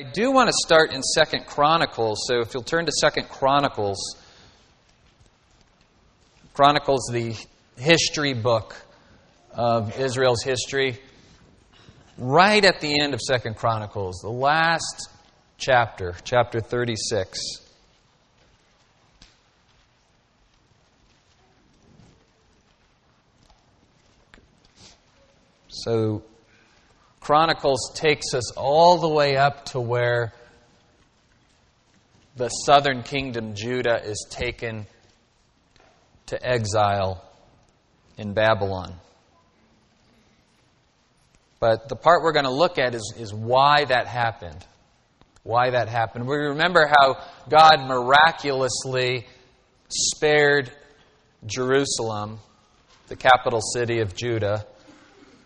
I do want to start in Second Chronicles, so if you'll turn to Second Chronicles, Chronicles, the history book of Israel's history, right at the end of Second Chronicles, the last chapter, chapter 36. So, Chronicles takes us all the way up to where the southern kingdom, Judah, is taken to exile in Babylon. But the part we're going to look at is, is why that happened. Why that happened. We remember how God miraculously spared Jerusalem, the capital city of Judah,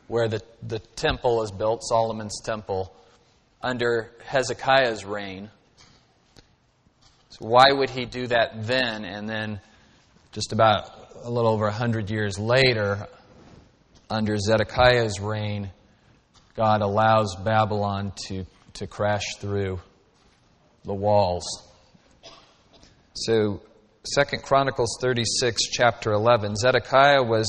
where the, the temple is built, Solomon's temple, under Hezekiah's reign. So, why would he do that then? And then, just about a little over 100 years later, under Zedekiah's reign, God allows Babylon to, to crash through the walls. So, Second Chronicles 36, chapter 11. Zedekiah was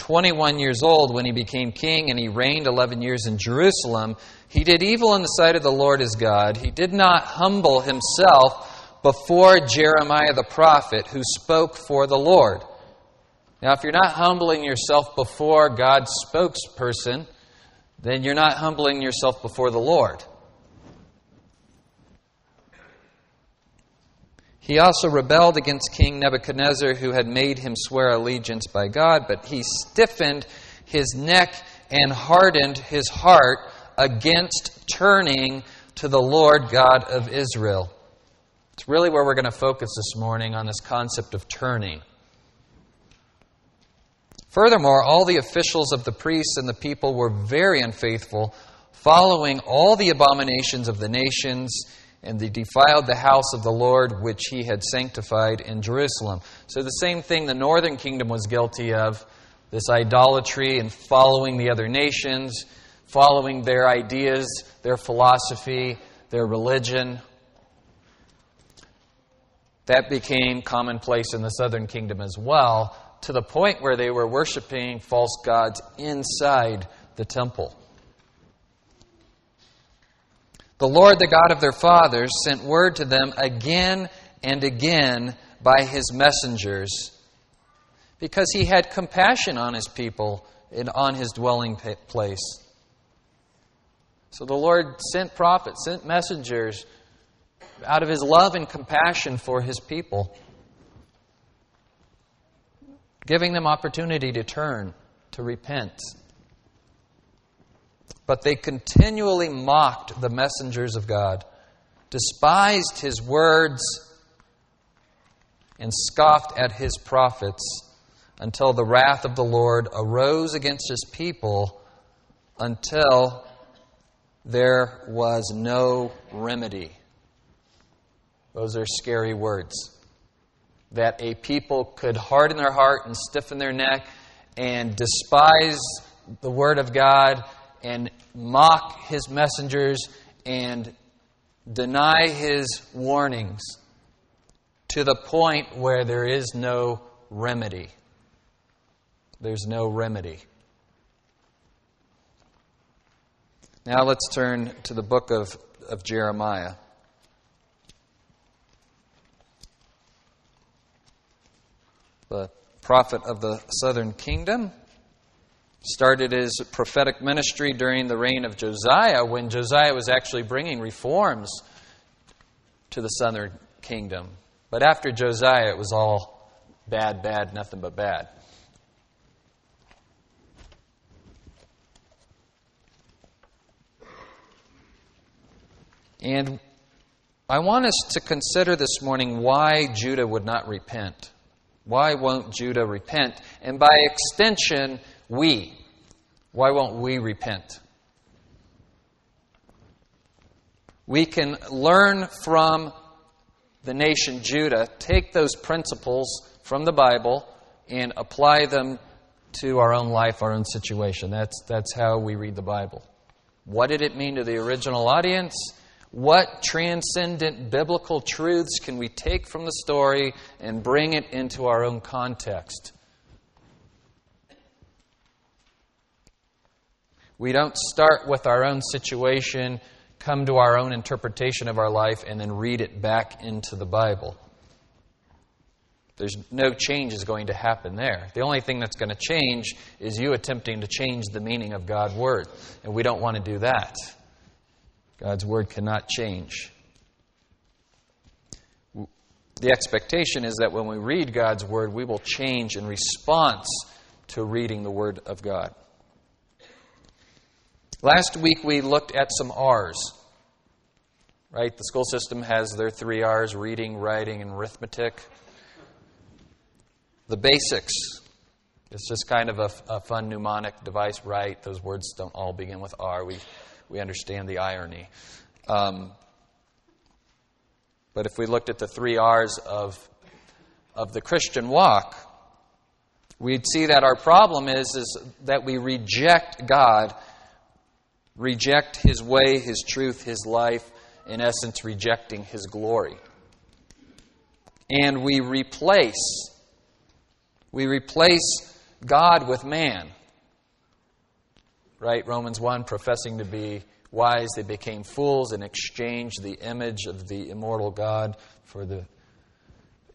21 years old when he became king, and he reigned 11 years in Jerusalem. He did evil in the sight of the Lord his God. He did not humble himself before Jeremiah the prophet, who spoke for the Lord. Now, if you're not humbling yourself before God's spokesperson, then you're not humbling yourself before the Lord. He also rebelled against King Nebuchadnezzar, who had made him swear allegiance by God, but he stiffened his neck and hardened his heart against turning to the Lord God of Israel. It's really where we're going to focus this morning on this concept of turning. Furthermore, all the officials of the priests and the people were very unfaithful, following all the abominations of the nations, and they defiled the house of the Lord which he had sanctified in Jerusalem. So, the same thing the northern kingdom was guilty of this idolatry and following the other nations, following their ideas, their philosophy, their religion. That became commonplace in the southern kingdom as well to the point where they were worshiping false gods inside the temple. The Lord, the God of their fathers, sent word to them again and again by his messengers because he had compassion on his people and on his dwelling place. So the Lord sent prophets, sent messengers out of his love and compassion for his people giving them opportunity to turn, to repent. But they continually mocked the messengers of God, despised his words, and scoffed at his prophets until the wrath of the Lord arose against his people until there was no remedy. Those are scary words that a people could harden their heart and stiffen their neck and despise the Word of God and mock His messengers and deny His warnings to the point where there is no remedy. There's no remedy. Now let's turn to the book of, of Jeremiah. the prophet of the southern kingdom. Started his prophetic ministry during the reign of Josiah when Josiah was actually bringing reforms to the southern kingdom. But after Josiah, it was all bad, bad, nothing but bad. And I want us to consider this morning why Judah would not repent. Why won't Judah repent? And by extension, we. Why won't we repent? We can learn from the nation Judah, take those principles from the Bible, and apply them to our own life, our own situation. That's, that's how we read the Bible. What did it mean to the original audience? What transcendent biblical truths can we take from the story and bring it into our own context? We don't start with our own situation, come to our own interpretation of our life, and then read it back into the Bible. There's no change is going to happen there. The only thing that's going to change is you attempting to change the meaning of God's Word. And we don't want to do that. God's Word cannot change. The expectation is that when we read God's Word, we will change in response to reading the Word of God. Last week we looked at some R's. Right? The school system has their three R's reading, writing, and arithmetic. The basics. It's just kind of a, a fun mnemonic device, right? Those words don't all begin with R. We, we understand the irony. Um, but if we looked at the three R's of, of the Christian walk, we'd see that our problem is, is that we reject God reject his way, his truth, his life, in essence, rejecting his glory. And we replace, we replace God with man. Right? Romans 1 professing to be wise, they became fools and exchanged the image of the immortal God for the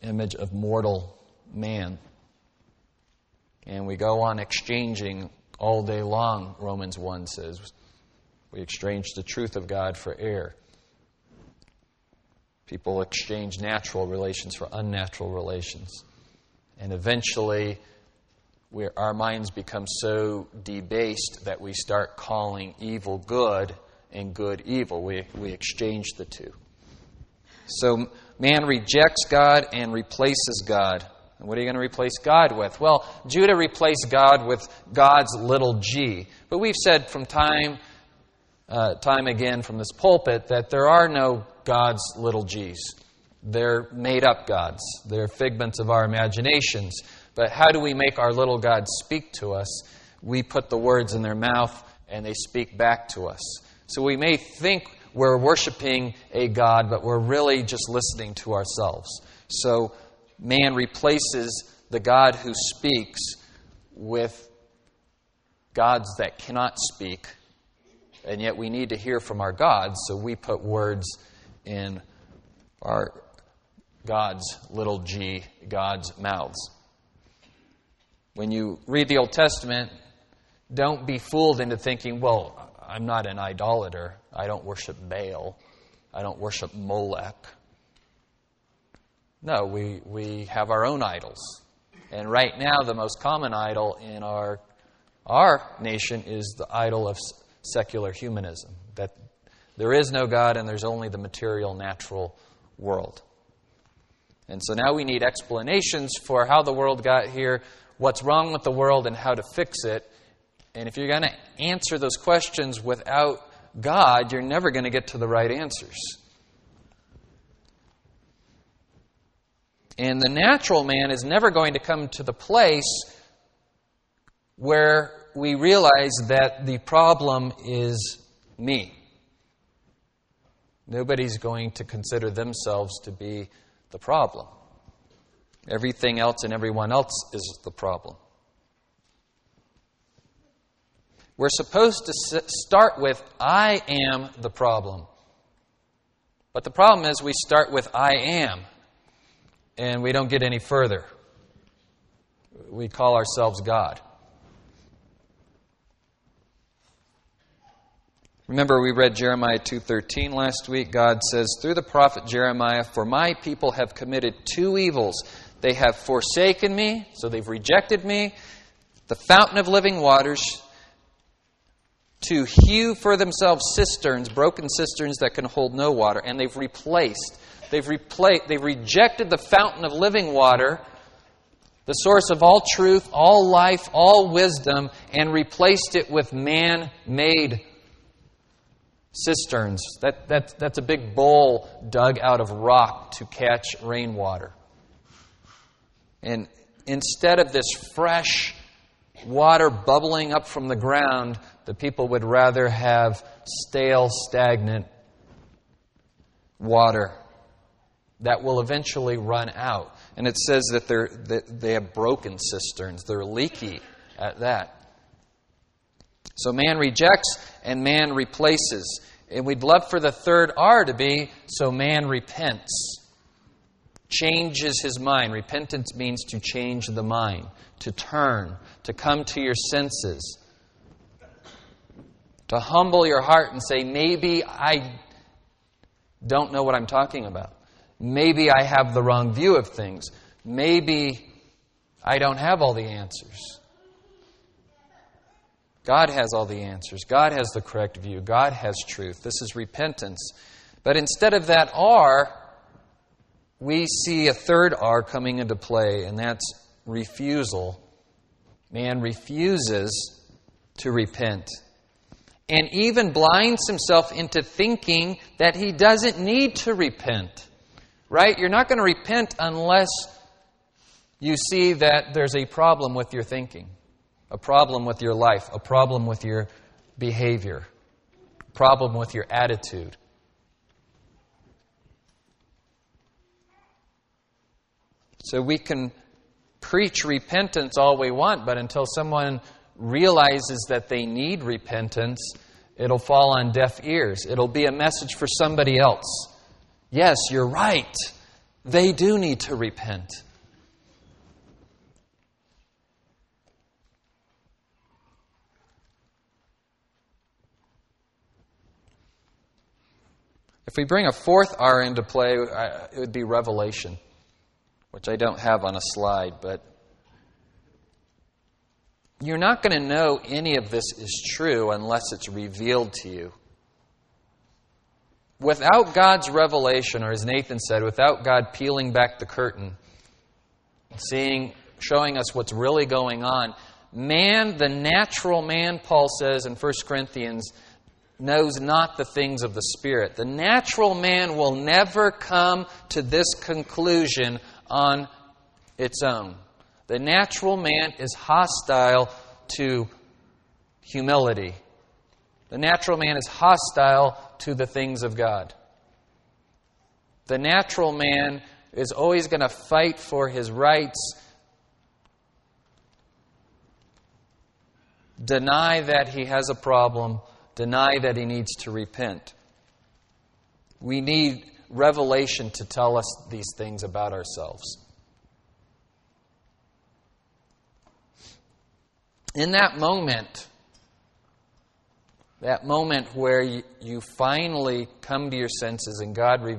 image of mortal man. And we go on exchanging all day long, Romans 1 says. We exchange the truth of God for air. People exchange natural relations for unnatural relations. And eventually, our minds become so debased that we start calling evil good and good evil. We, we exchange the two. So man rejects God and replaces God. And what are you going to replace God with? Well, Judah replaced God with God's little g. But we've said from time uh, time again from this pulpit that there are no God's little g's. They're made up gods, they're figments of our imaginations. But how do we make our little gods speak to us? We put the words in their mouth and they speak back to us. So we may think we're worshiping a God, but we're really just listening to ourselves. So man replaces the God who speaks with gods that cannot speak and yet we need to hear from our gods, so we put words in our God's little g, God's mouths. When you read the Old Testament, don't be fooled into thinking, well, I'm not an idolater. I don't worship Baal. I don't worship Molech. No, we, we have our own idols. And right now, the most common idol in our, our nation is the idol of secular humanism that there is no God and there's only the material, natural world. And so now we need explanations for how the world got here, what's wrong with the world, and how to fix it. And if you're going to answer those questions without God, you're never going to get to the right answers. And the natural man is never going to come to the place where we realize that the problem is me. Nobody's going to consider themselves to be the problem. Everything else and everyone else is the problem. We're supposed to start with, I am the problem. But the problem is, we start with, I am, and we don't get any further. We call ourselves God. Remember we read Jeremiah 2:13 last week. God says through the prophet Jeremiah, "For my people have committed two evils. They have forsaken me, so they've rejected me, the fountain of living waters, to hew for themselves cisterns, broken cisterns that can hold no water, and they've replaced they've replaced they've rejected the fountain of living water the source of all truth, all life, all wisdom, and replaced it with man made cisterns. That, that, that's a big bowl dug out of rock to catch rainwater. And instead of this fresh water bubbling up from the ground, the people would rather have stale, stagnant water that will eventually run out. And it says that, they're, that they have broken cisterns, they're leaky at that. So man rejects and man replaces. And we'd love for the third R to be so man repents. Changes his mind. Repentance means to change the mind, to turn, to come to your senses, to humble your heart and say, maybe I don't know what I'm talking about. Maybe I have the wrong view of things. Maybe I don't have all the answers. God has all the answers. God has the correct view. God has truth. This is repentance. But instead of that R, we see a third R coming into play, and that's refusal. Man refuses to repent and even blinds himself into thinking that he doesn't need to repent. Right? You're not going to repent unless you see that there's a problem with your thinking, a problem with your life, a problem with your behavior, a problem with your attitude. So we can preach repentance all we want, but until someone realizes that they need repentance, it'll fall on deaf ears. It'll be a message for somebody else. Yes, you're right. They do need to repent. If we bring a fourth R into play, it would be revelation, which I don't have on a slide, but you're not going to know any of this is true unless it's revealed to you. Without God's revelation, or as Nathan said, without God peeling back the curtain, seeing, showing us what's really going on, man, the natural man, Paul says in 1 Corinthians, knows not the things of the Spirit. The natural man will never come to this conclusion on its own. The natural man is hostile to humility. The natural man is hostile to the things of God. The natural man is always going to fight for his rights, deny that he has a problem, deny that he needs to repent. We need revelation to tell us these things about ourselves. in that moment, that moment where you, you finally come to your senses and God re-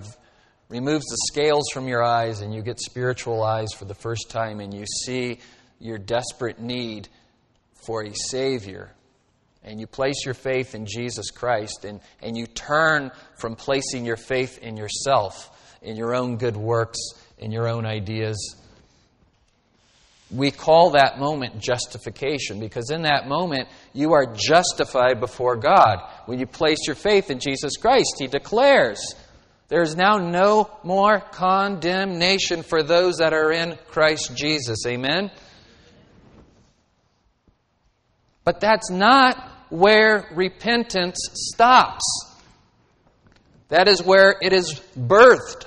removes the scales from your eyes and you get spiritual eyes for the first time and you see your desperate need for a Savior and you place your faith in Jesus Christ and, and you turn from placing your faith in yourself, in your own good works, in your own ideas, we call that moment justification because in that moment you are justified before God. When you place your faith in Jesus Christ, He declares, There is now no more condemnation for those that are in Christ Jesus. Amen? But that's not where repentance stops. That is where it is birthed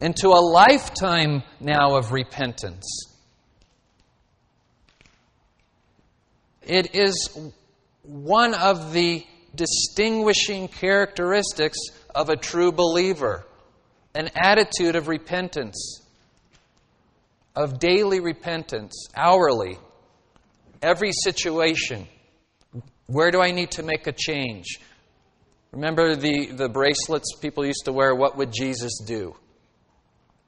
into a lifetime now of repentance. It is one of the distinguishing characteristics of a true believer an attitude of repentance, of daily repentance, hourly, every situation. Where do I need to make a change? Remember the, the bracelets people used to wear? What would Jesus do?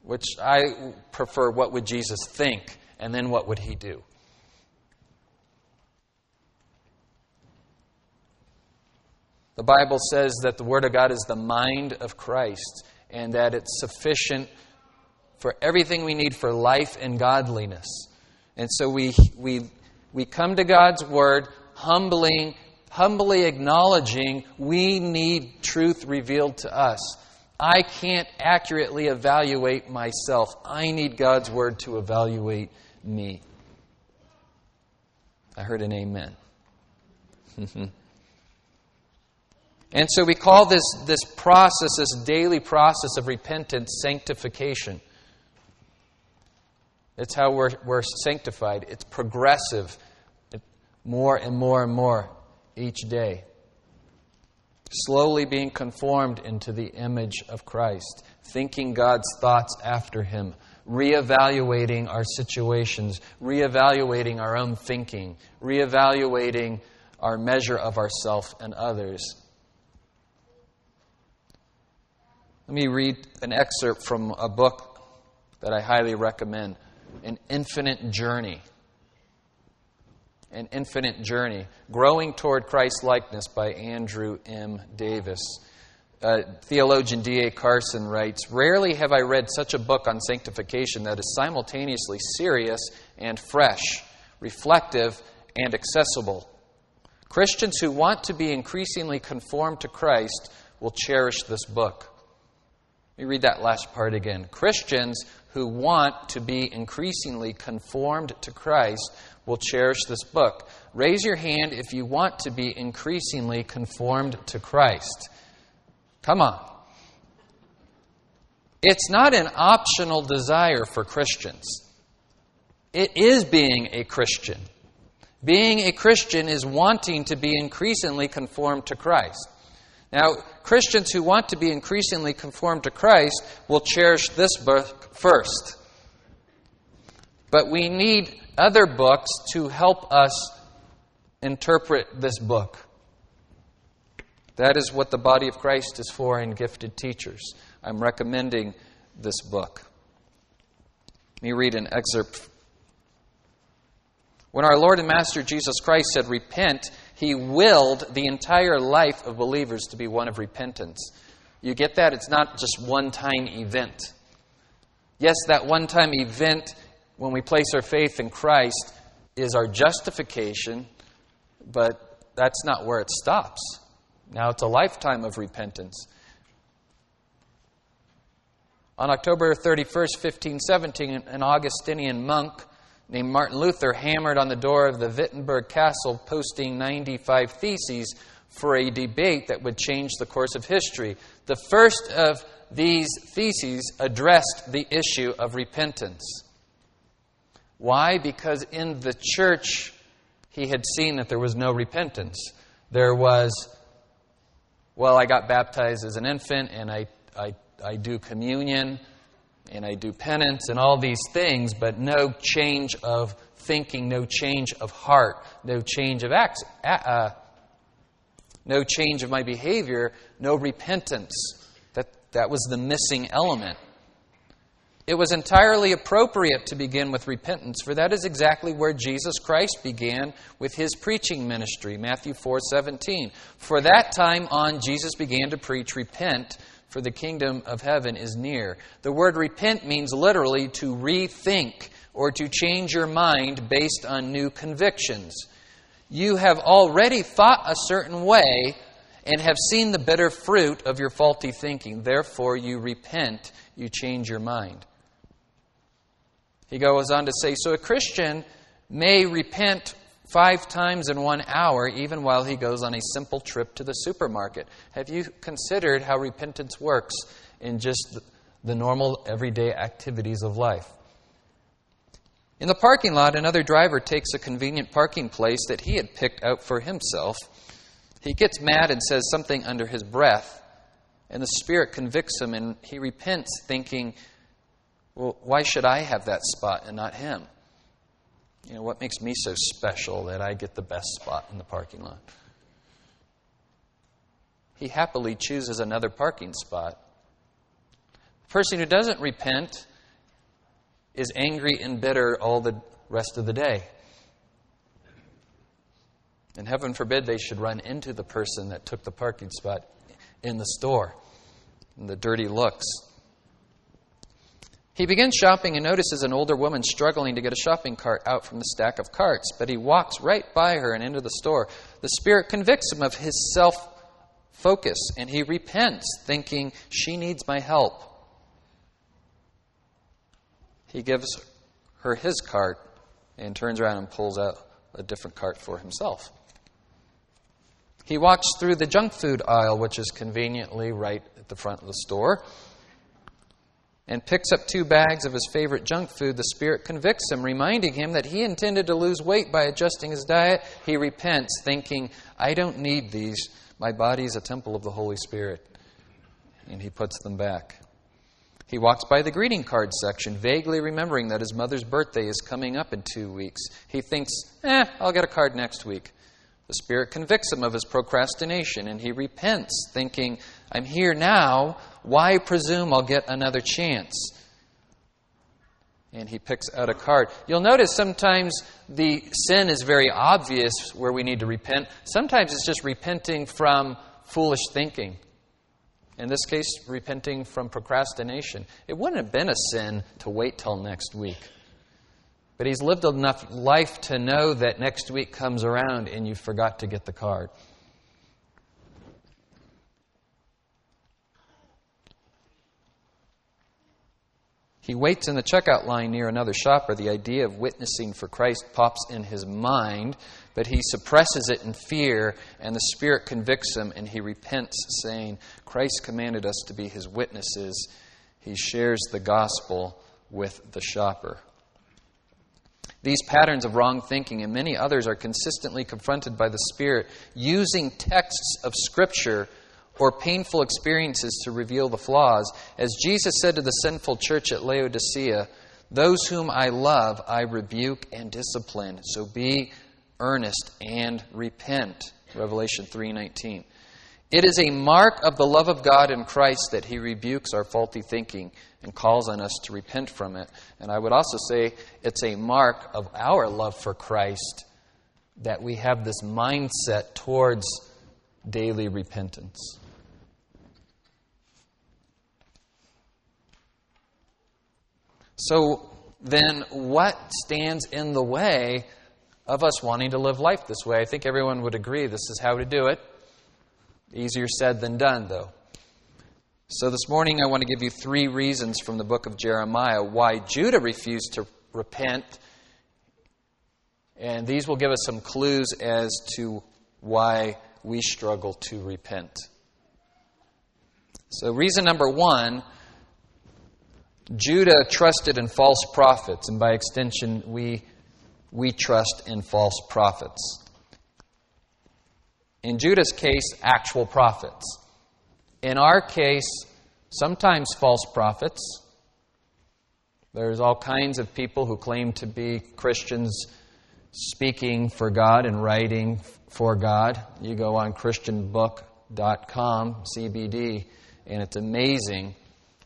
which I prefer what would Jesus think and then what would he do. The Bible says that the Word of God is the mind of Christ and that it's sufficient for everything we need for life and godliness. And so we, we, we come to God's Word humbling, humbly acknowledging we need truth revealed to us. I can't accurately evaluate myself. I need God's Word to evaluate me. I heard an amen. And so we call this, this process, this daily process of repentance, sanctification. It's how we're, we're sanctified. It's progressive, it, more and more and more each day. Slowly being conformed into the image of Christ, thinking God's thoughts after Him, reevaluating our situations, reevaluating our own thinking, reevaluating our measure of ourself and others. Let me read an excerpt from a book that I highly recommend An Infinite Journey. An Infinite Journey Growing Toward Christ Likeness by Andrew M. Davis. Uh, theologian D.A. Carson writes Rarely have I read such a book on sanctification that is simultaneously serious and fresh, reflective and accessible. Christians who want to be increasingly conformed to Christ will cherish this book. Let me read that last part again. Christians who want to be increasingly conformed to Christ will cherish this book. Raise your hand if you want to be increasingly conformed to Christ. Come on. It's not an optional desire for Christians, it is being a Christian. Being a Christian is wanting to be increasingly conformed to Christ. Now, Christians who want to be increasingly conformed to Christ will cherish this book first. But we need other books to help us interpret this book. That is what the body of Christ is for in gifted teachers. I'm recommending this book. Let me read an excerpt when our Lord and Master Jesus Christ said, Repent, he willed the entire life of believers to be one of repentance. You get that? It's not just one time event. Yes, that one time event when we place our faith in Christ is our justification, but that's not where it stops. Now it's a lifetime of repentance. On October 31st, 1517, an Augustinian monk named Martin Luther hammered on the door of the Wittenberg Castle, posting 95 theses for a debate that would change the course of history. The first of these theses addressed the issue of repentance. Why? Because in the church, he had seen that there was no repentance. There was, well, I got baptized as an infant and I, I, I do communion and I do penance and all these things, but no change of thinking, no change of heart, no change of acts, uh, no change of my behavior, no repentance. That, that was the missing element. It was entirely appropriate to begin with repentance, for that is exactly where Jesus Christ began with his preaching ministry, Matthew 4:17. For that time on Jesus began to preach, repent, for the kingdom of heaven is near. The word repent means literally to rethink or to change your mind based on new convictions. You have already thought a certain way and have seen the bitter fruit of your faulty thinking. Therefore, you repent, you change your mind. He goes on to say So a Christian may repent five times in one hour, even while he goes on a simple trip to the supermarket. Have you considered how repentance works in just the normal, everyday activities of life? In the parking lot, another driver takes a convenient parking place that he had picked out for himself. He gets mad and says something under his breath, and the Spirit convicts him, and he repents, thinking, Well, why should I have that spot and not him? You know, what makes me so special that I get the best spot in the parking lot? He happily chooses another parking spot. The person who doesn't repent is angry and bitter all the rest of the day. And heaven forbid they should run into the person that took the parking spot in the store and the dirty looks. He begins shopping and notices an older woman struggling to get a shopping cart out from the stack of carts, but he walks right by her and into the store. The Spirit convicts him of his self focus, and he repents, thinking, She needs my help. He gives her his cart and turns around and pulls out a different cart for himself. He walks through the junk food aisle, which is conveniently right at the front of the store, and picks up two bags of his favorite junk food. The Spirit convicts him, reminding him that he intended to lose weight by adjusting his diet. He repents, thinking, I don't need these. My body is a temple of the Holy Spirit. And he puts them back. He walks by the greeting card section, vaguely remembering that his mother's birthday is coming up in two weeks. He thinks, eh, I'll get a card next week. The Spirit convicts him of his procrastination, and he repents, thinking, I'm here now. Why presume I'll get another chance? And he picks out a card. You'll notice sometimes the sin is very obvious where we need to repent. Sometimes it's just repenting from foolish thinking. In this case, repenting from procrastination. It wouldn't have been a sin to wait till next week. But he's lived enough life to know that next week comes around and you forgot to get the card. He waits in the checkout line near another shopper. The idea of witnessing for Christ pops in his mind, but he suppresses it in fear, and the Spirit convicts him, and he repents, saying, Christ commanded us to be his witnesses. He shares the gospel with the shopper. These patterns of wrong thinking and many others are consistently confronted by the Spirit using texts of Scripture or painful experiences to reveal the flaws. As Jesus said to the sinful church at Laodicea, Those whom I love, I rebuke and discipline. So be earnest and repent. Revelation 3:19. It is a mark of the love of God in Christ that he rebukes our faulty thinking and calls on us to repent from it. And I would also say it's a mark of our love for Christ that we have this mindset towards daily repentance. So then, what stands in the way of us wanting to live life this way? I think everyone would agree this is how to do it. Easier said than done, though. So this morning, I want to give you three reasons from the book of Jeremiah why Judah refused to repent. And these will give us some clues as to why we struggle to repent. So, reason number one Judah trusted in false prophets, and by extension, we, we trust in false prophets. In Judah's case, actual prophets. In our case, sometimes false prophets. There's all kinds of people who claim to be Christians speaking for God and writing for God. You go on ChristianBook.com, CBD, and it's amazing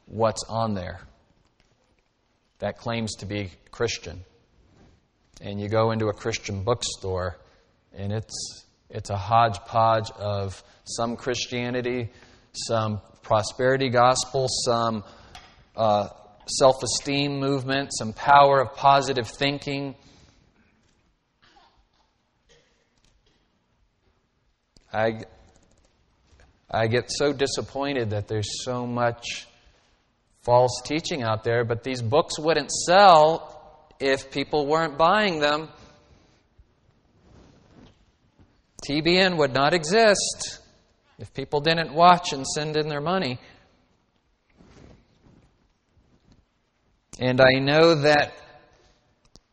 what's on there that claims to be Christian. And you go into a Christian bookstore, and it's, it's a hodgepodge of some Christianity, some prosperity gospel, some uh, self esteem movement, some power of positive thinking. I, I get so disappointed that there's so much false teaching out there, but these books wouldn't sell if people weren't buying them. TBN would not exist if people didn't watch and send in their money. And I know that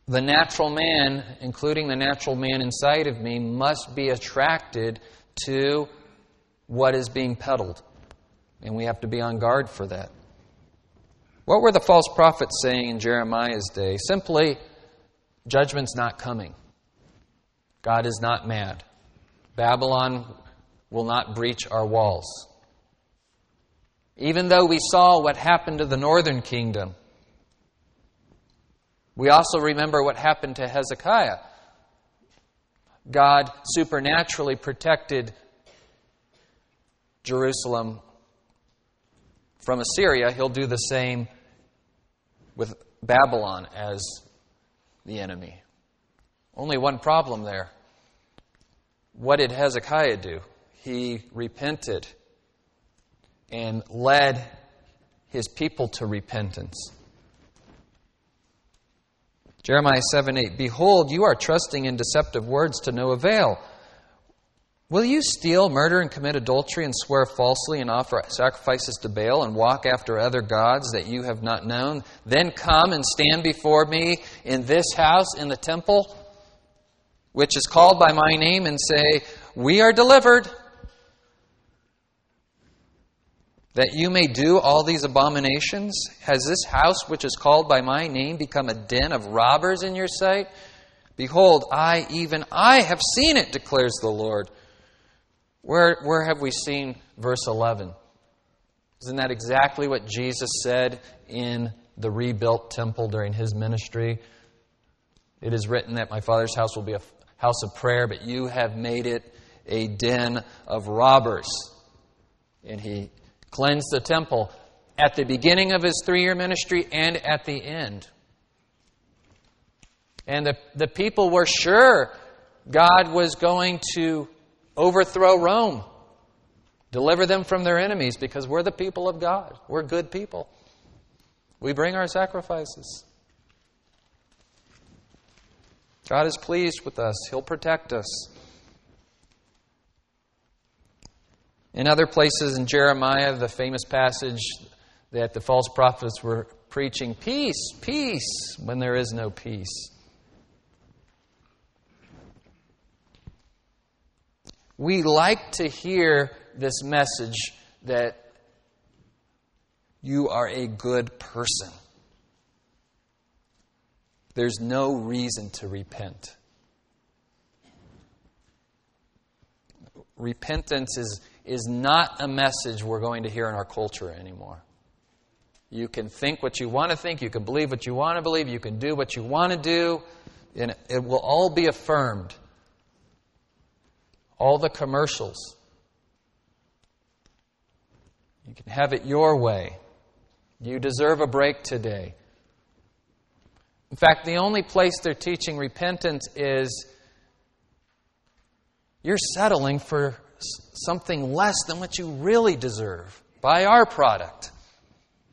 the natural man, including the natural man inside of me, must be attracted to what is being peddled. And we have to be on guard for that. What were the false prophets saying in Jeremiah's day? Simply, judgment's not coming. God is not mad. Babylon will not breach our walls. Even though we saw what happened to the northern kingdom, we also remember what happened to Hezekiah. God supernaturally protected Jerusalem from Assyria, he'll do the same with Babylon as the enemy. Only one problem there. What did Hezekiah do? He repented and led his people to repentance. Jeremiah 7 8, Behold, you are trusting in deceptive words to no avail. Will you steal, murder, and commit adultery, and swear falsely, and offer sacrifices to Baal, and walk after other gods that you have not known? Then come and stand before me in this house, in the temple, which is called by my name, and say, We are delivered. That you may do all these abominations? Has this house, which is called by my name, become a den of robbers in your sight? Behold, I, even I, have seen it, declares the Lord. Where, where have we seen verse 11? Isn't that exactly what Jesus said in the rebuilt temple during his ministry? It is written that my Father's house will be a house of prayer, but you have made it a den of robbers. And he cleansed the temple at the beginning of his three year ministry and at the end. And the, the people were sure God was going to overthrow Rome, deliver them from their enemies, because we're the people of God. We're good people. We bring our sacrifices. God is pleased with us, He'll protect us. In other places in Jeremiah, the famous passage that the false prophets were preaching peace, peace, when there is no peace. We like to hear this message that you are a good person. There's no reason to repent. Repentance is, is not a message we're going to hear in our culture anymore. You can think what you want to think, you can believe what you want to believe, you can do what you want to do, and it will all be affirmed all the commercials. You can have it your way. You deserve a break today. In fact, the only place they're teaching repentance is you're settling for something less than what you really deserve by our product.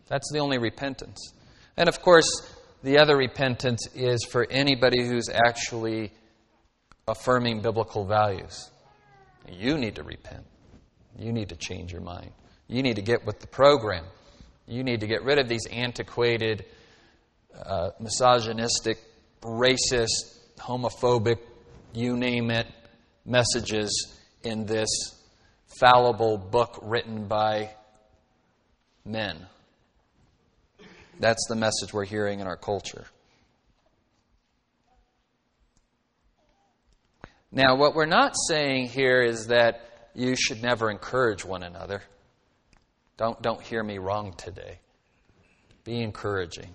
That's the only repentance. And of course, the other repentance is for anybody who's actually affirming biblical values. You need to repent. You need to change your mind. You need to get with the program. You need to get rid of these antiquated, uh, misogynistic, racist, homophobic, you name it, messages in this fallible book written by men. That's the message we're hearing in our culture. Now, what we're not saying here is that you should never encourage one another. Don't, don't hear me wrong today. Be encouraging,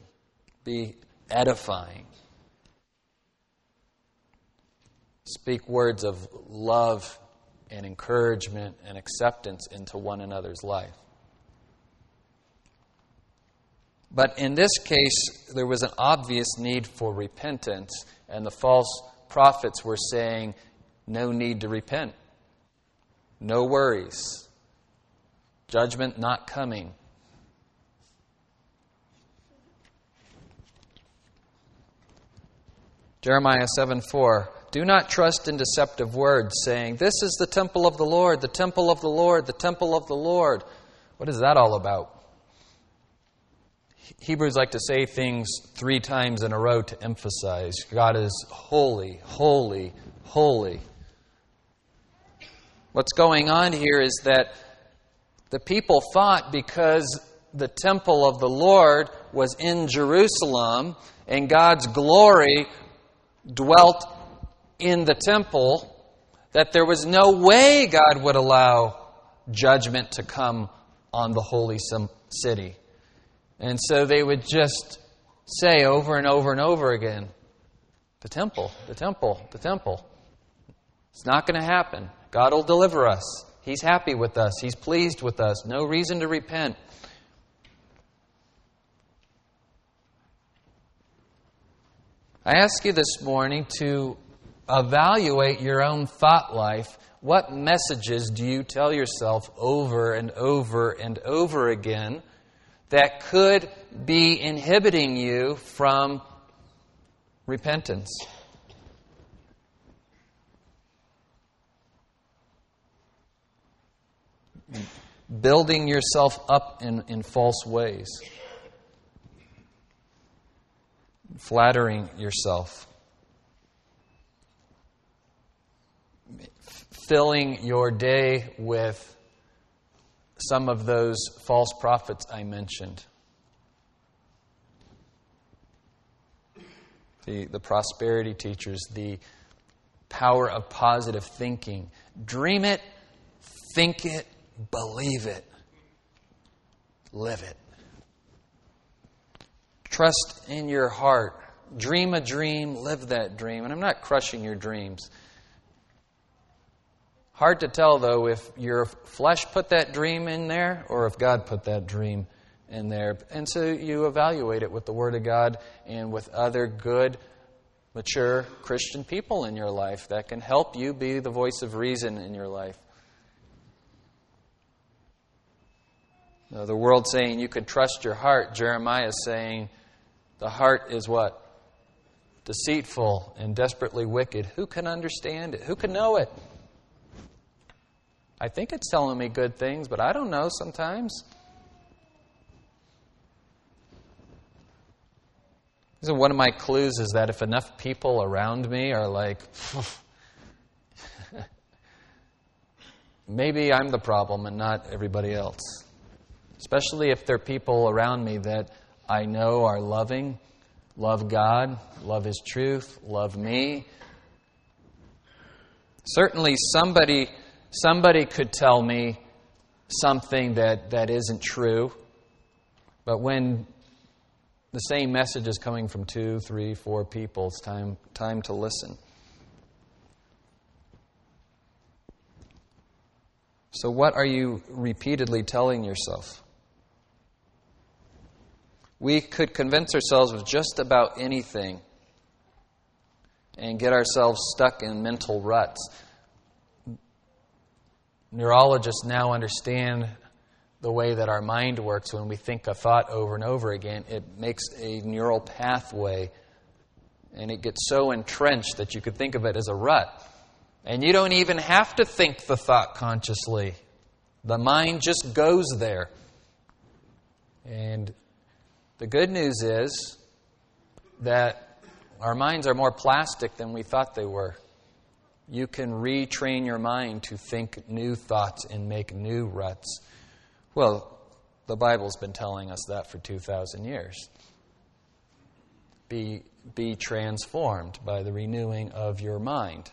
be edifying. Speak words of love and encouragement and acceptance into one another's life. But in this case, there was an obvious need for repentance, and the false prophets were saying, no need to repent, no worries, judgment not coming. Jeremiah 7 4. Do not trust in deceptive words, saying, This is the temple of the Lord, the temple of the Lord, the temple of the Lord. What is that all about? Hebrews like to say things three times in a row to emphasize God is holy, holy, holy. What's going on here is that the people thought because the temple of the Lord was in Jerusalem and God's glory dwelt in the temple, that there was no way God would allow judgment to come on the holy city. And so they would just say over and over and over again the temple, the temple, the temple. It's not going to happen. God will deliver us. He's happy with us. He's pleased with us. No reason to repent. I ask you this morning to evaluate your own thought life. What messages do you tell yourself over and over and over again? that could be inhibiting you from repentance. building yourself up in, in false ways, flattering yourself, filling your day with some of those false prophets I mentioned. The, the prosperity teachers, the power of positive thinking. Dream it, think it, believe it, live it. Trust in your heart. Dream a dream, live that dream. And I'm not crushing your dreams. Hard to tell, though, if your flesh put that dream in there or if God put that dream in there. And so you evaluate it with the Word of God and with other good, mature Christian people in your life that can help you be the voice of reason in your life. The world saying you could trust your heart, Jeremiah saying the heart is what? Deceitful and desperately wicked. Who can understand it? Who can know it? I think it's telling me good things, but I don't know sometimes. So one of my clues is that if enough people around me are like, maybe I'm the problem and not everybody else. Especially if there are people around me that I know are loving, love God, love His truth, love me. Certainly, somebody Somebody could tell me something that, that isn't true, but when the same message is coming from two, three, four people, it's time, time to listen. So, what are you repeatedly telling yourself? We could convince ourselves of just about anything and get ourselves stuck in mental ruts neurologists now understand the way that our mind works when we think a thought over and over again. It makes a neural pathway and it gets so entrenched that you could think of it as a rut. And you don't even have to think the thought consciously, the mind just goes there. And the good news is that our minds are more plastic than we thought they were you can retrain your mind to think new thoughts and make new ruts. Well, the Bible's been telling us that for 2,000 years. Be, be transformed by the renewing of your mind.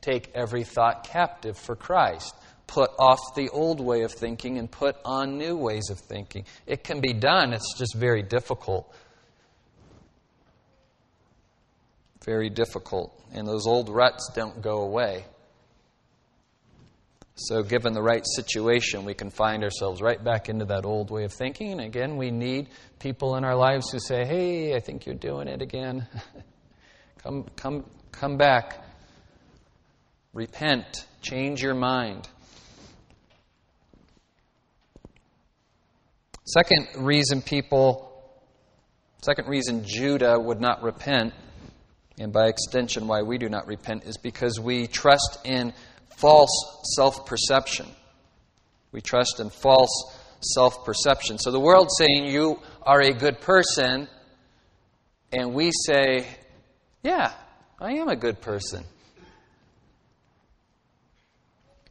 Take every thought captive for Christ. Put off the old way of thinking and put on new ways of thinking. It can be done, it's just very difficult. Very difficult and those old ruts don't go away. So, given the right situation, we can find ourselves right back into that old way of thinking. And again, we need people in our lives who say, Hey, I think you're doing it again. come, come, come back. Repent. Change your mind. Second reason people, second reason Judah would not repent and by extension, why we do not repent, is because we trust in false self perception. We trust in false self perception. So the world's saying you are a good person, and we say, yeah, I am a good person.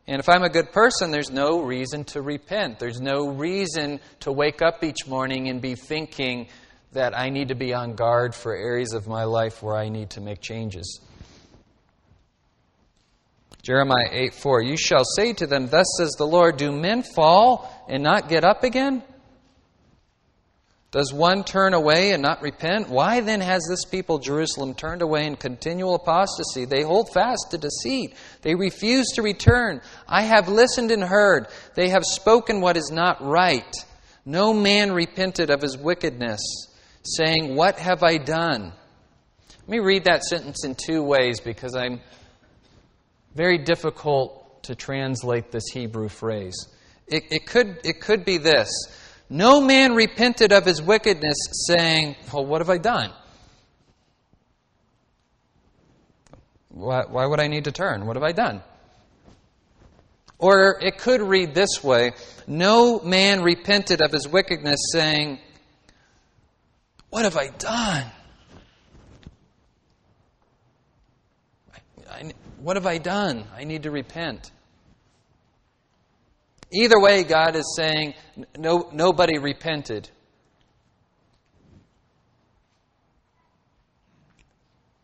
And if I'm a good person, there's no reason to repent. There's no reason to wake up each morning and be thinking, that I need to be on guard for areas of my life where I need to make changes. Jeremiah 8 4 You shall say to them, Thus says the Lord, Do men fall and not get up again? Does one turn away and not repent? Why then has this people, Jerusalem, turned away in continual apostasy? They hold fast to deceit. They refuse to return. I have listened and heard. They have spoken what is not right. No man repented of his wickedness saying, What have I done? Let me read that sentence in two ways because I'm very difficult to translate this Hebrew phrase. It, it, could, it could be this No man repented of his wickedness, saying, Well, what have I done? Why, why would I need to turn? What have I done? Or it could read this way No man repented of his wickedness, saying, What have I done? What have I done? I need to repent. Either way, God is saying no, nobody repented.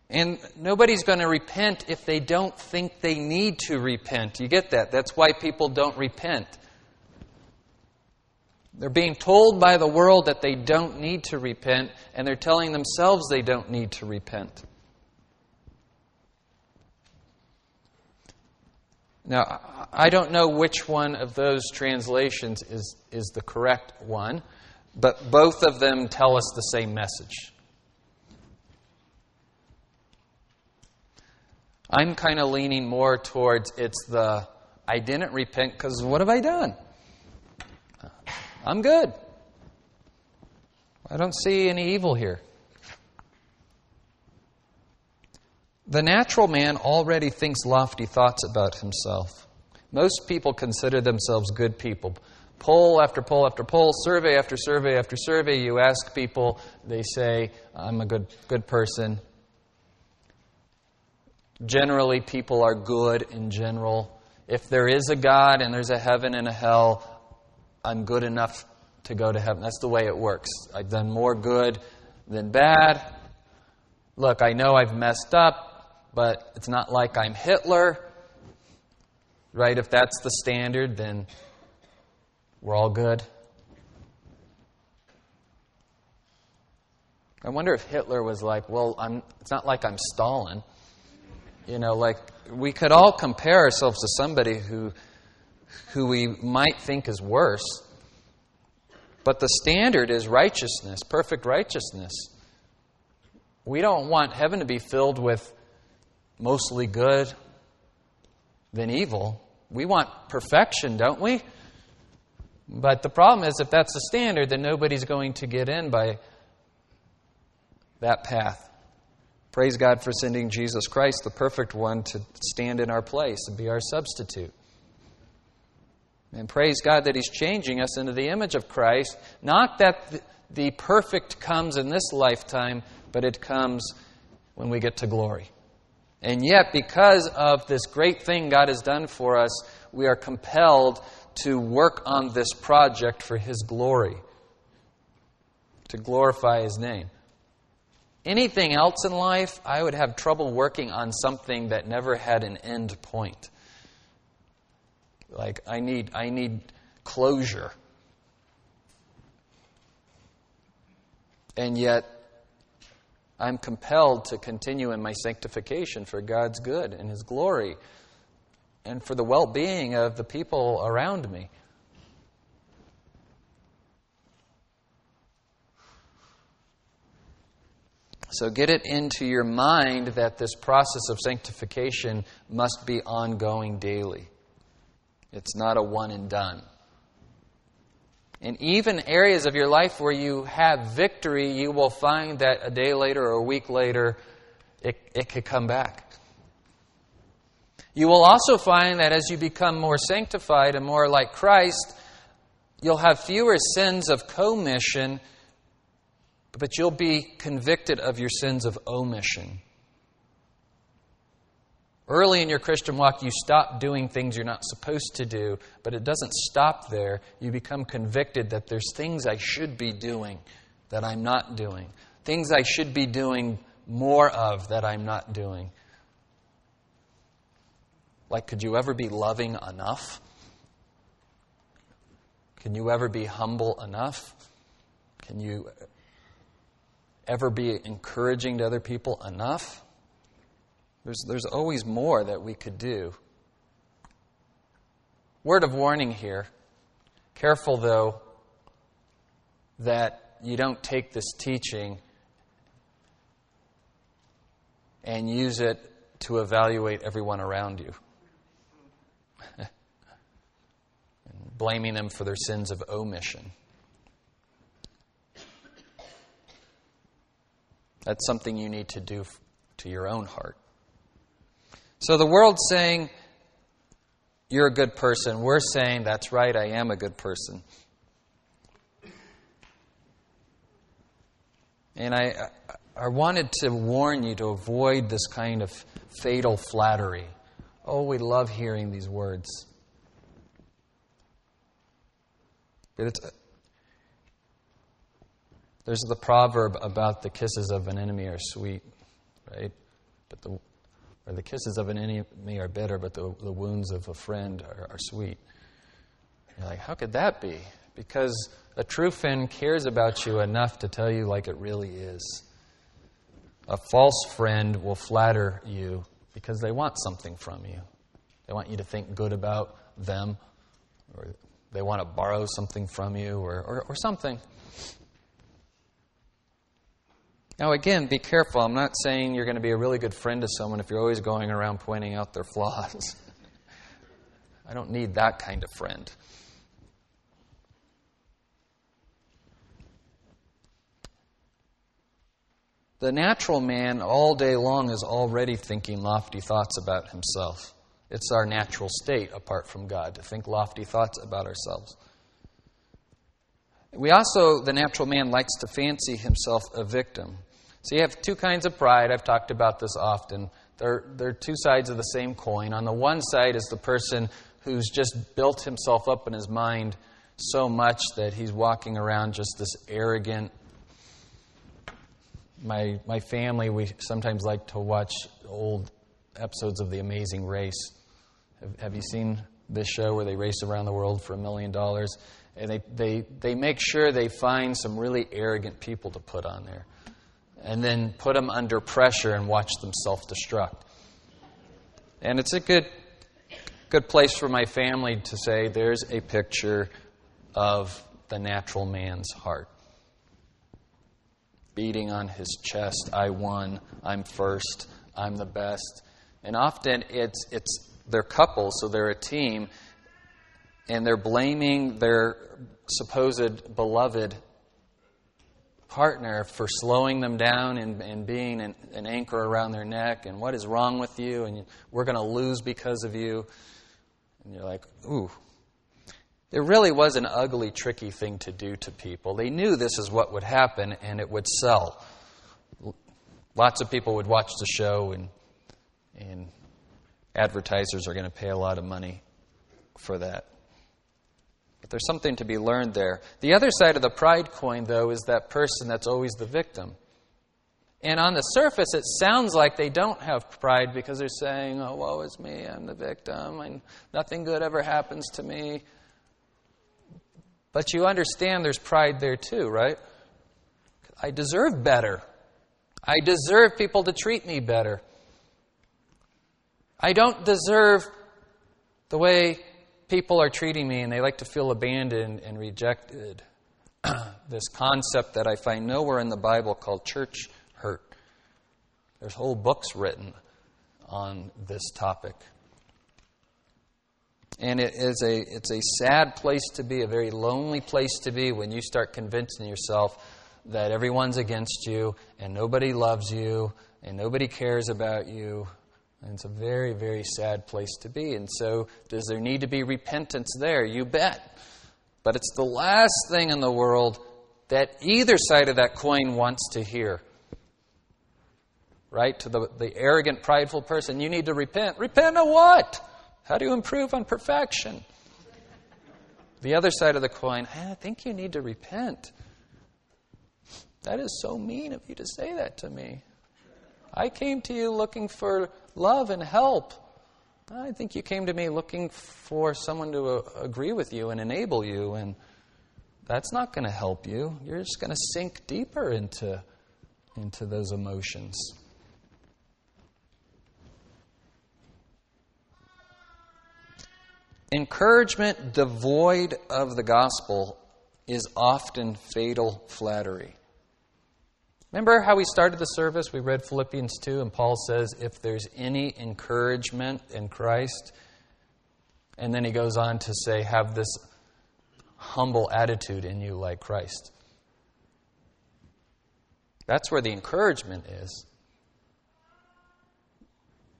And nobody's going to repent if they don't think they need to repent. You get that? That's why people don't repent. They're being told by the world that they don't need to repent, and they're telling themselves they don't need to repent. Now, I don't know which one of those translations is, is the correct one, but both of them tell us the same message. I'm kind of leaning more towards it's the I didn't repent because what have I done? I'm good. I don't see any evil here. The natural man already thinks lofty thoughts about himself. Most people consider themselves good people. Poll after poll after poll, survey after survey after survey, you ask people, they say, I'm a good, good person. Generally, people are good in general. If there is a God and there's a heaven and a hell, I'm good enough to go to heaven. That's the way it works. I've done more good than bad. Look, I know I've messed up but it's not like I'm Hitler, right? If that's the standard, then we're all good. I wonder if Hitler was like, well, I'm, it's not like I'm Stalin. You know, like we could all compare ourselves to somebody who, who we might think is worse. But the standard is righteousness, perfect righteousness. We don't want heaven to be filled with mostly good than evil. We want perfection, don't we? But the problem is, if that's the standard, then nobody's going to get in by that path. Praise God for sending Jesus Christ, the perfect one, to stand in our place and be our substitute. And praise God that He's changing us into the image of Christ. Not that the perfect comes in this lifetime, but it comes when we get to glory. And yet, because of this great thing God has done for us, we are compelled to work on this project for His glory, to glorify His name. Anything else in life, I would have trouble working on something that never had an end point. Like, I need, I need closure. And yet, I'm compelled to continue in my sanctification for God's good and His glory and for the well being of the people around me. So get it into your mind that this process of sanctification must be ongoing daily. It's not a one and done. And even areas of your life where you have victory, you will find that a day later or a week later, it, it could come back. You will also find that as you become more sanctified and more like Christ, you'll have fewer sins of commission, but you'll be convicted of your sins of omission. Early in your Christian walk, you stop doing things you're not supposed to do, but it doesn't stop there. You become convicted that there's things I should be doing that I'm not doing, things I should be doing more of that I'm not doing. Like, could you ever be loving enough? Can you ever be humble enough? Can you ever be encouraging to other people enough? There's, there's always more that we could do. Word of warning here. Careful, though, that you don't take this teaching and use it to evaluate everyone around you. blaming them for their sins of omission. That's something you need to do to your own heart. So the world's saying, you're a good person, we're saying, that's right, I am a good person. And I, I wanted to warn you to avoid this kind of fatal flattery. Oh, we love hearing these words. But it's, there's the proverb about the kisses of an enemy are sweet, right? But the, or the kisses of an enemy are bitter, but the, the wounds of a friend are, are sweet. You're like, how could that be? Because a true friend cares about you enough to tell you like it really is. A false friend will flatter you because they want something from you. They want you to think good about them, or they want to borrow something from you, or, or, or something. Now, again, be careful. I'm not saying you're going to be a really good friend to someone if you're always going around pointing out their flaws. I don't need that kind of friend. The natural man all day long is already thinking lofty thoughts about himself. It's our natural state apart from God to think lofty thoughts about ourselves. We also, the natural man likes to fancy himself a victim. So you have two kinds of pride. I've talked about this often. They're, they're two sides of the same coin. On the one side is the person who's just built himself up in his mind so much that he's walking around just this arrogant, my, my family, we sometimes like to watch old episodes of The Amazing Race. Have, have you seen this show where they race around the world for a million dollars? And they, they, they make sure they find some really arrogant people to put on there. And then put them under pressure and watch them self destruct. And it's a good, good place for my family to say there's a picture of the natural man's heart beating on his chest, I won, I'm first, I'm the best. And often it's, it's they're couples, so they're a team, and they're blaming their supposed beloved partner for slowing them down and, and being an, an anchor around their neck, and what is wrong with you, and we're going to lose because of you. And you're like, ooh, it really was an ugly, tricky thing to do to people. They knew this is what would happen and it would sell. Lots of people would watch the show, and, and advertisers are going to pay a lot of money for that. But there's something to be learned there. The other side of the pride coin, though, is that person that's always the victim. And on the surface, it sounds like they don't have pride because they're saying, oh, woe is me, I'm the victim, and nothing good ever happens to me. But you understand there's pride there too, right? I deserve better. I deserve people to treat me better. I don't deserve the way people are treating me and they like to feel abandoned and rejected. this concept that I find nowhere in the Bible called church hurt. There's whole books written on this topic. And it is a, it's a sad place to be, a very lonely place to be when you start convincing yourself that everyone's against you and nobody loves you and nobody cares about you. And it's a very, very sad place to be. And so, does there need to be repentance there? You bet. But it's the last thing in the world that either side of that coin wants to hear. Right? To the, the arrogant, prideful person, you need to repent. Repent of what? How do you improve on perfection? The other side of the coin, ah, I think you need to repent. That is so mean of you to say that to me. I came to you looking for love and help. I think you came to me looking for someone to uh, agree with you and enable you, and that's not going to help you. You're just going to sink deeper into, into those emotions. Encouragement devoid of the gospel is often fatal flattery. Remember how we started the service? We read Philippians 2, and Paul says, If there's any encouragement in Christ, and then he goes on to say, Have this humble attitude in you like Christ. That's where the encouragement is.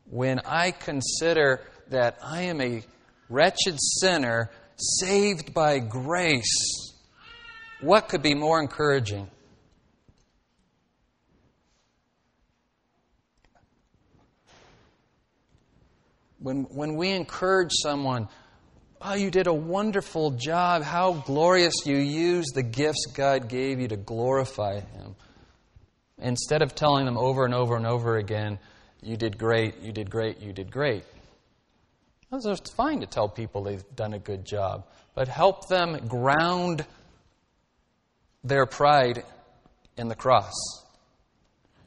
When I consider that I am a wretched sinner saved by grace. What could be more encouraging? When, when we encourage someone, oh, you did a wonderful job, how glorious you used the gifts God gave you to glorify Him. Instead of telling them over and over and over again, you did great, you did great, you did great. It's fine to tell people they've done a good job, but help them ground their pride in the cross.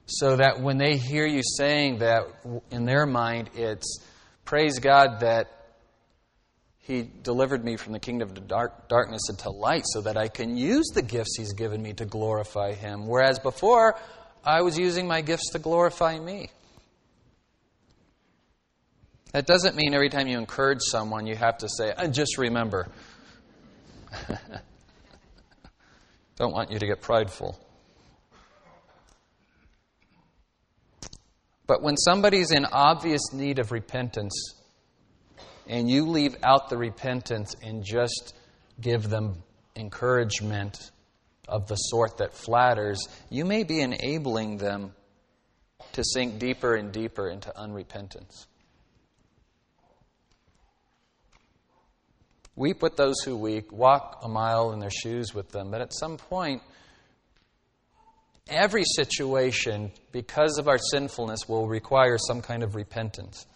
So that when they hear you saying that, in their mind, it's praise God that He delivered me from the kingdom of dark, darkness into light so that I can use the gifts He's given me to glorify Him. Whereas before, I was using my gifts to glorify me. That doesn't mean every time you encourage someone, you have to say, just remember. Don't want you to get prideful. But when somebody's in obvious need of repentance, and you leave out the repentance and just give them encouragement of the sort that flatters, you may be enabling them to sink deeper and deeper into unrepentance. Weep with those who weep, walk a mile in their shoes with them. But at some point, every situation, because of our sinfulness, will require some kind of repentance.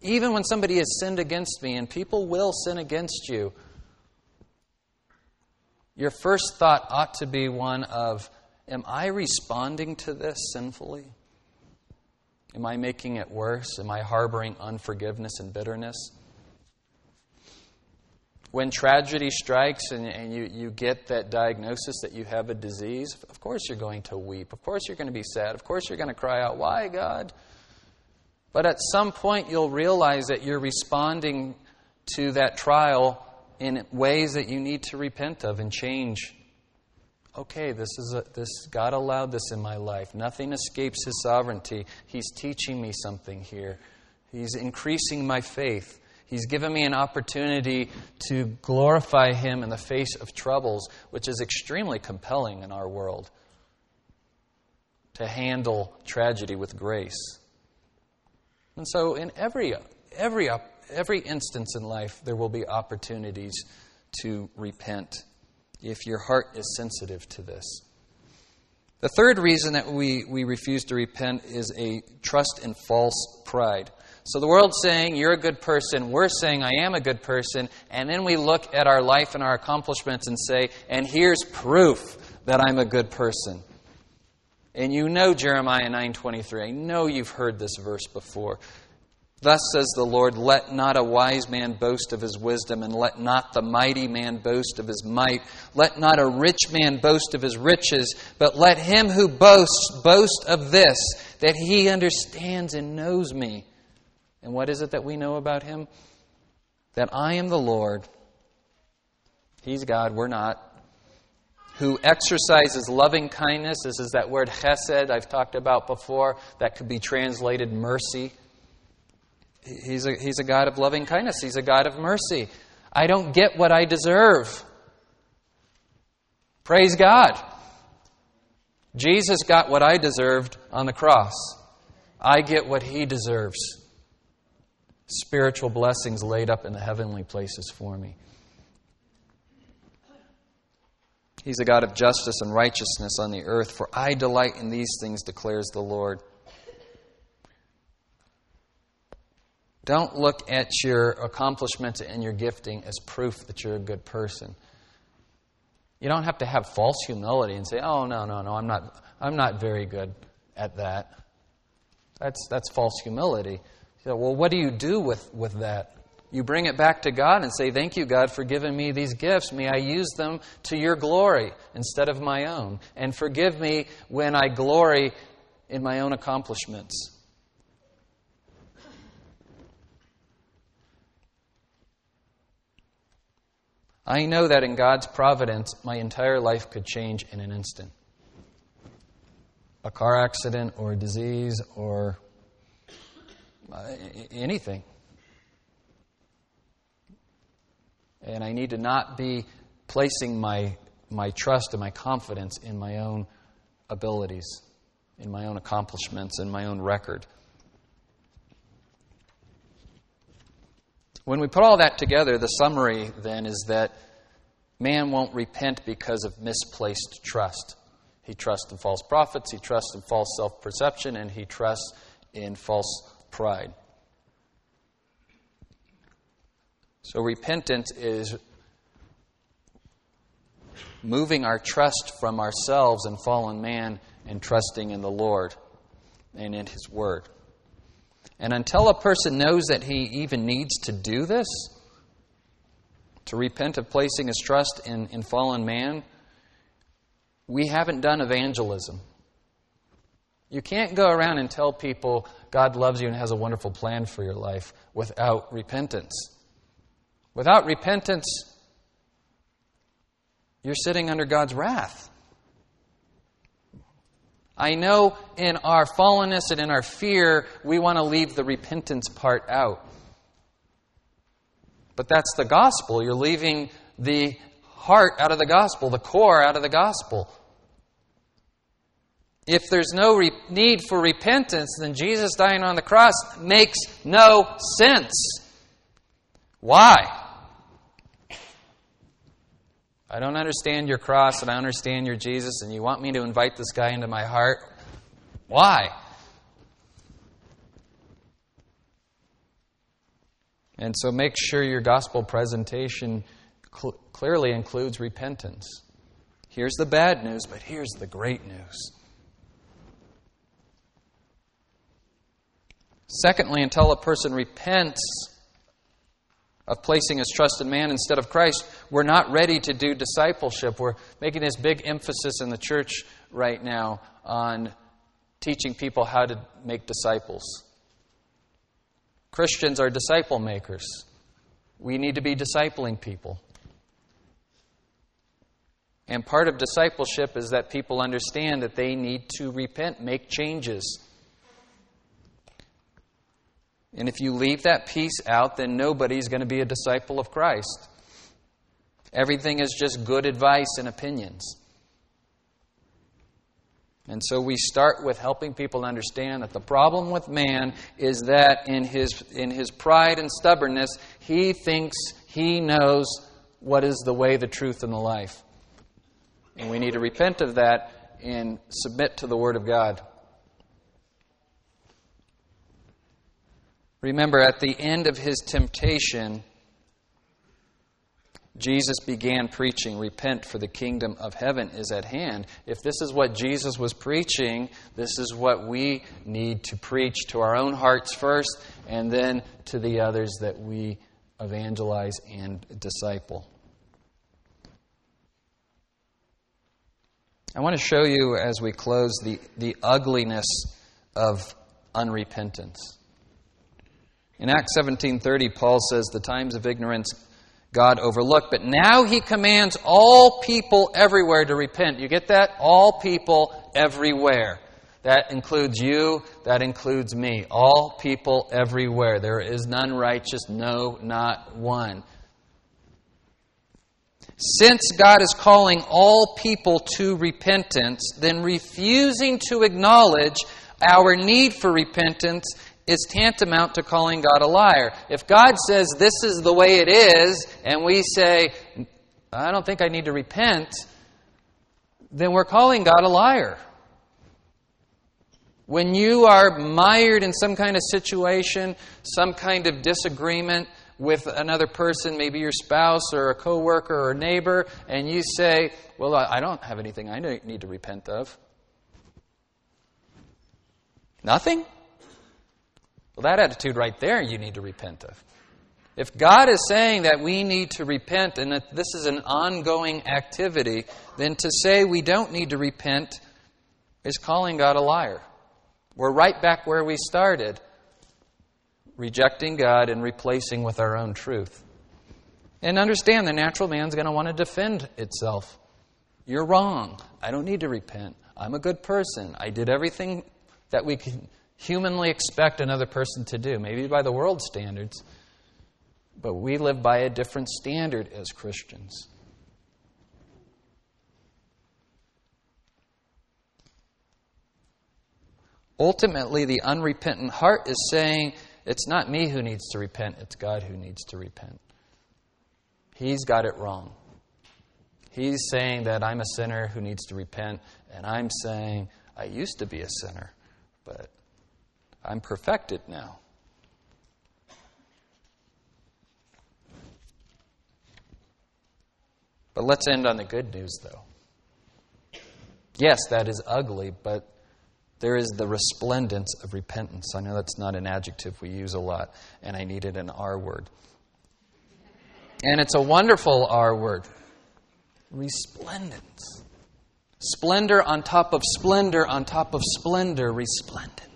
Even when somebody has sinned against me, and people will sin against you, your first thought ought to be one of Am I responding to this sinfully? Am I making it worse? Am I harboring unforgiveness and bitterness? When tragedy strikes and, and you, you get that diagnosis that you have a disease, of course you're going to weep. Of course you're going to be sad. Of course you're going to cry out, Why, God? But at some point you'll realize that you're responding to that trial in ways that you need to repent of and change. Okay, this is a, this God allowed this in my life. Nothing escapes His sovereignty. He's teaching me something here. He's increasing my faith. He's given me an opportunity to glorify Him in the face of troubles, which is extremely compelling in our world. To handle tragedy with grace. And so, in every, every, every instance in life, there will be opportunities to repent if your heart is sensitive to this. The third reason that we, we refuse to repent is a trust in false pride. So the world's saying, You're a good person. We're saying, I am a good person. And then we look at our life and our accomplishments and say, And here's proof that I'm a good person. And you know Jeremiah 9:23. I know you've heard this verse before. Thus says the Lord, let not a wise man boast of his wisdom, and let not the mighty man boast of his might. Let not a rich man boast of his riches, but let him who boasts boast of this, that he understands and knows me, and what is it that we know about him? That I am the Lord. He's God, we're not. Who exercises loving kindness. This is that word chesed I've talked about before. That could be translated mercy. He's a, he's a God of loving kindness. He's a God of mercy. I don't get what I deserve. Praise God. Jesus got what I deserved on the cross. I get what he deserves spiritual blessings laid up in the heavenly places for me. He's a God of justice and righteousness on the earth, for I delight in these things, declares the Lord. Don't look at your accomplishments and your gifting as proof that you're a good person. You don't have to have false humility and say, "Oh no, no, no, I'm not I'm not very good at that." That's that's false humility. So, well, what do you do with, with that? You bring it back to God and say, Thank you, God, for giving me these gifts. May I use them to your glory instead of my own. And forgive me when I glory in my own accomplishments. I know that in God's providence, my entire life could change in an instant. A car accident or a disease or uh, anything. And I need to not be placing my, my trust and my confidence in my own abilities, in my own accomplishments, in my own record. When we put all that together, the summary then is that man won't repent because of misplaced trust. He trusts in false prophets, he trusts in false self perception, and he trusts in false pride. So, repentance is moving our trust from ourselves and fallen man and trusting in the Lord and in His Word. And until a person knows that he even needs to do this, to repent of placing his trust in, in fallen man, we haven't done evangelism. You can't go around and tell people God loves you and has a wonderful plan for your life without repentance. Without repentance, you're sitting under God's wrath. I know in our fallenness and in our fear, we want to leave the repentance part out. But that's the gospel. You're leaving the heart out of the gospel, the core out of the gospel. If there's no re- need for repentance, then Jesus dying on the cross makes no sense. Why? I don't understand your cross and I understand your Jesus, and you want me to invite this guy into my heart. Why? And so make sure your gospel presentation cl- clearly includes repentance. Here's the bad news, but here's the great news. Secondly, until a person repents, of placing his trust in man instead of Christ, we're not ready to do discipleship. We're making this big emphasis in the church right now on teaching people how to make disciples. Christians are disciple makers. We need to be discipling people. And part of discipleship is that people understand that they need to repent, make changes. And if you leave that piece out, then nobody's going to be a disciple of Christ. Everything is just good advice and opinions. And so we start with helping people understand that the problem with man is that in his, in his pride and stubbornness, he thinks he knows what is the way, the truth, and the life. And we need to repent of that and submit to the Word of God. Remember, at the end of his temptation, Jesus began preaching, Repent, for the kingdom of heaven is at hand. If this is what Jesus was preaching, this is what we need to preach to our own hearts first, and then to the others that we evangelize and disciple. I want to show you as we close the, the ugliness of unrepentance. In Acts 17:30 Paul says the times of ignorance God overlooked, but now he commands all people everywhere to repent. You get that? All people everywhere. That includes you, that includes me. All people everywhere. There is none righteous, no, not one. Since God is calling all people to repentance, then refusing to acknowledge our need for repentance is tantamount to calling God a liar. If God says this is the way it is, and we say, I don't think I need to repent, then we're calling God a liar. When you are mired in some kind of situation, some kind of disagreement with another person, maybe your spouse or a coworker or a neighbor, and you say, Well, I don't have anything I need to repent of. Nothing? Well, that attitude right there you need to repent of. If God is saying that we need to repent and that this is an ongoing activity, then to say we don't need to repent is calling God a liar. We're right back where we started, rejecting God and replacing with our own truth. And understand the natural man's going to want to defend itself. You're wrong. I don't need to repent. I'm a good person. I did everything that we can humanly expect another person to do, maybe by the world standards. But we live by a different standard as Christians. Ultimately, the unrepentant heart is saying, It's not me who needs to repent, it's God who needs to repent. He's got it wrong. He's saying that I'm a sinner who needs to repent, and I'm saying I used to be a sinner, but I'm perfected now. But let's end on the good news, though. Yes, that is ugly, but there is the resplendence of repentance. I know that's not an adjective we use a lot, and I needed an R word. And it's a wonderful R word resplendence. Splendor on top of splendor on top of splendor, resplendence.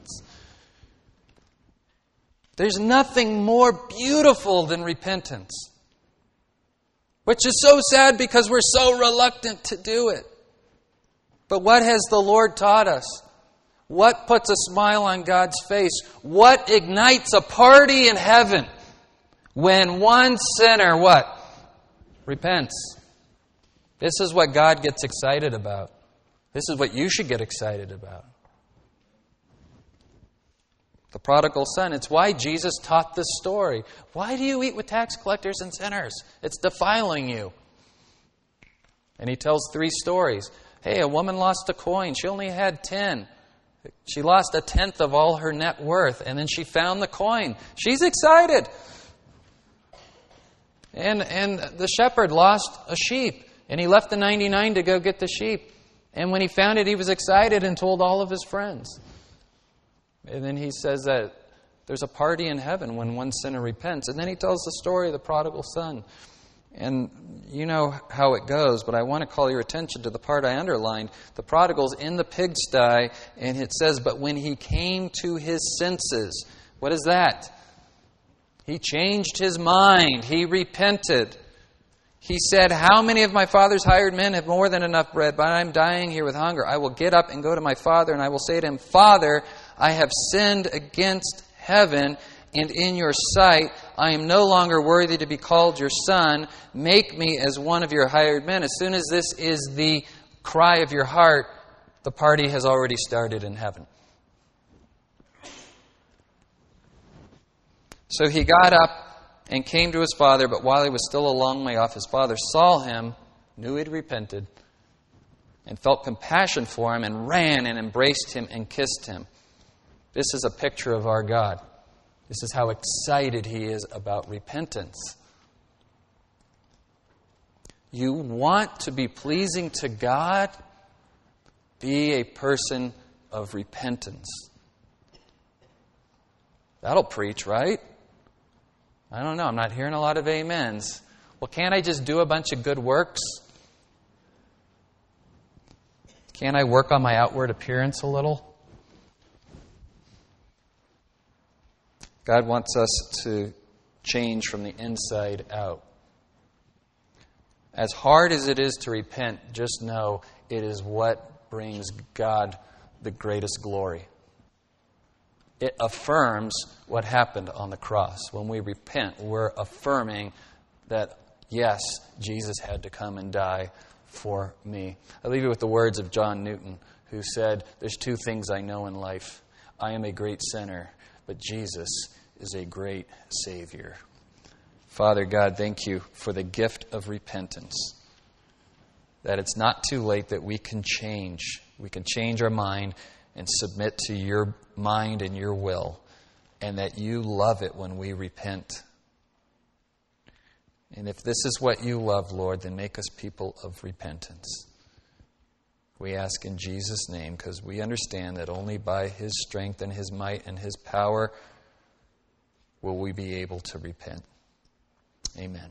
There's nothing more beautiful than repentance, which is so sad because we're so reluctant to do it. But what has the Lord taught us? What puts a smile on God's face? What ignites a party in heaven when one sinner what? Repents. This is what God gets excited about. This is what you should get excited about. The prodigal son. It's why Jesus taught this story. Why do you eat with tax collectors and sinners? It's defiling you. And he tells three stories. Hey, a woman lost a coin. She only had 10. She lost a tenth of all her net worth, and then she found the coin. She's excited. And, and the shepherd lost a sheep, and he left the 99 to go get the sheep. And when he found it, he was excited and told all of his friends. And then he says that there's a party in heaven when one sinner repents. And then he tells the story of the prodigal son. And you know how it goes, but I want to call your attention to the part I underlined. The prodigal's in the pigsty, and it says, But when he came to his senses, what is that? He changed his mind. He repented. He said, How many of my father's hired men have more than enough bread, but I'm dying here with hunger? I will get up and go to my father, and I will say to him, Father, I have sinned against heaven and in your sight. I am no longer worthy to be called your son. Make me as one of your hired men. As soon as this is the cry of your heart, the party has already started in heaven. So he got up and came to his father, but while he was still a long way off, his father saw him, knew he'd repented, and felt compassion for him, and ran and embraced him and kissed him. This is a picture of our God. This is how excited he is about repentance. You want to be pleasing to God? Be a person of repentance. That'll preach, right? I don't know. I'm not hearing a lot of amens. Well, can't I just do a bunch of good works? Can't I work on my outward appearance a little? God wants us to change from the inside out. As hard as it is to repent, just know it is what brings God the greatest glory. It affirms what happened on the cross. When we repent, we're affirming that, yes, Jesus had to come and die for me. I leave you with the words of John Newton, who said, There's two things I know in life I am a great sinner but Jesus is a great Savior. Father God, thank you for the gift of repentance. That it's not too late that we can change. We can change our mind and submit to your mind and your will, and that you love it when we repent. And if this is what you love, Lord, then make us people of repentance. We ask in Jesus' name because we understand that only by His strength and His might and His power will we be able to repent. Amen.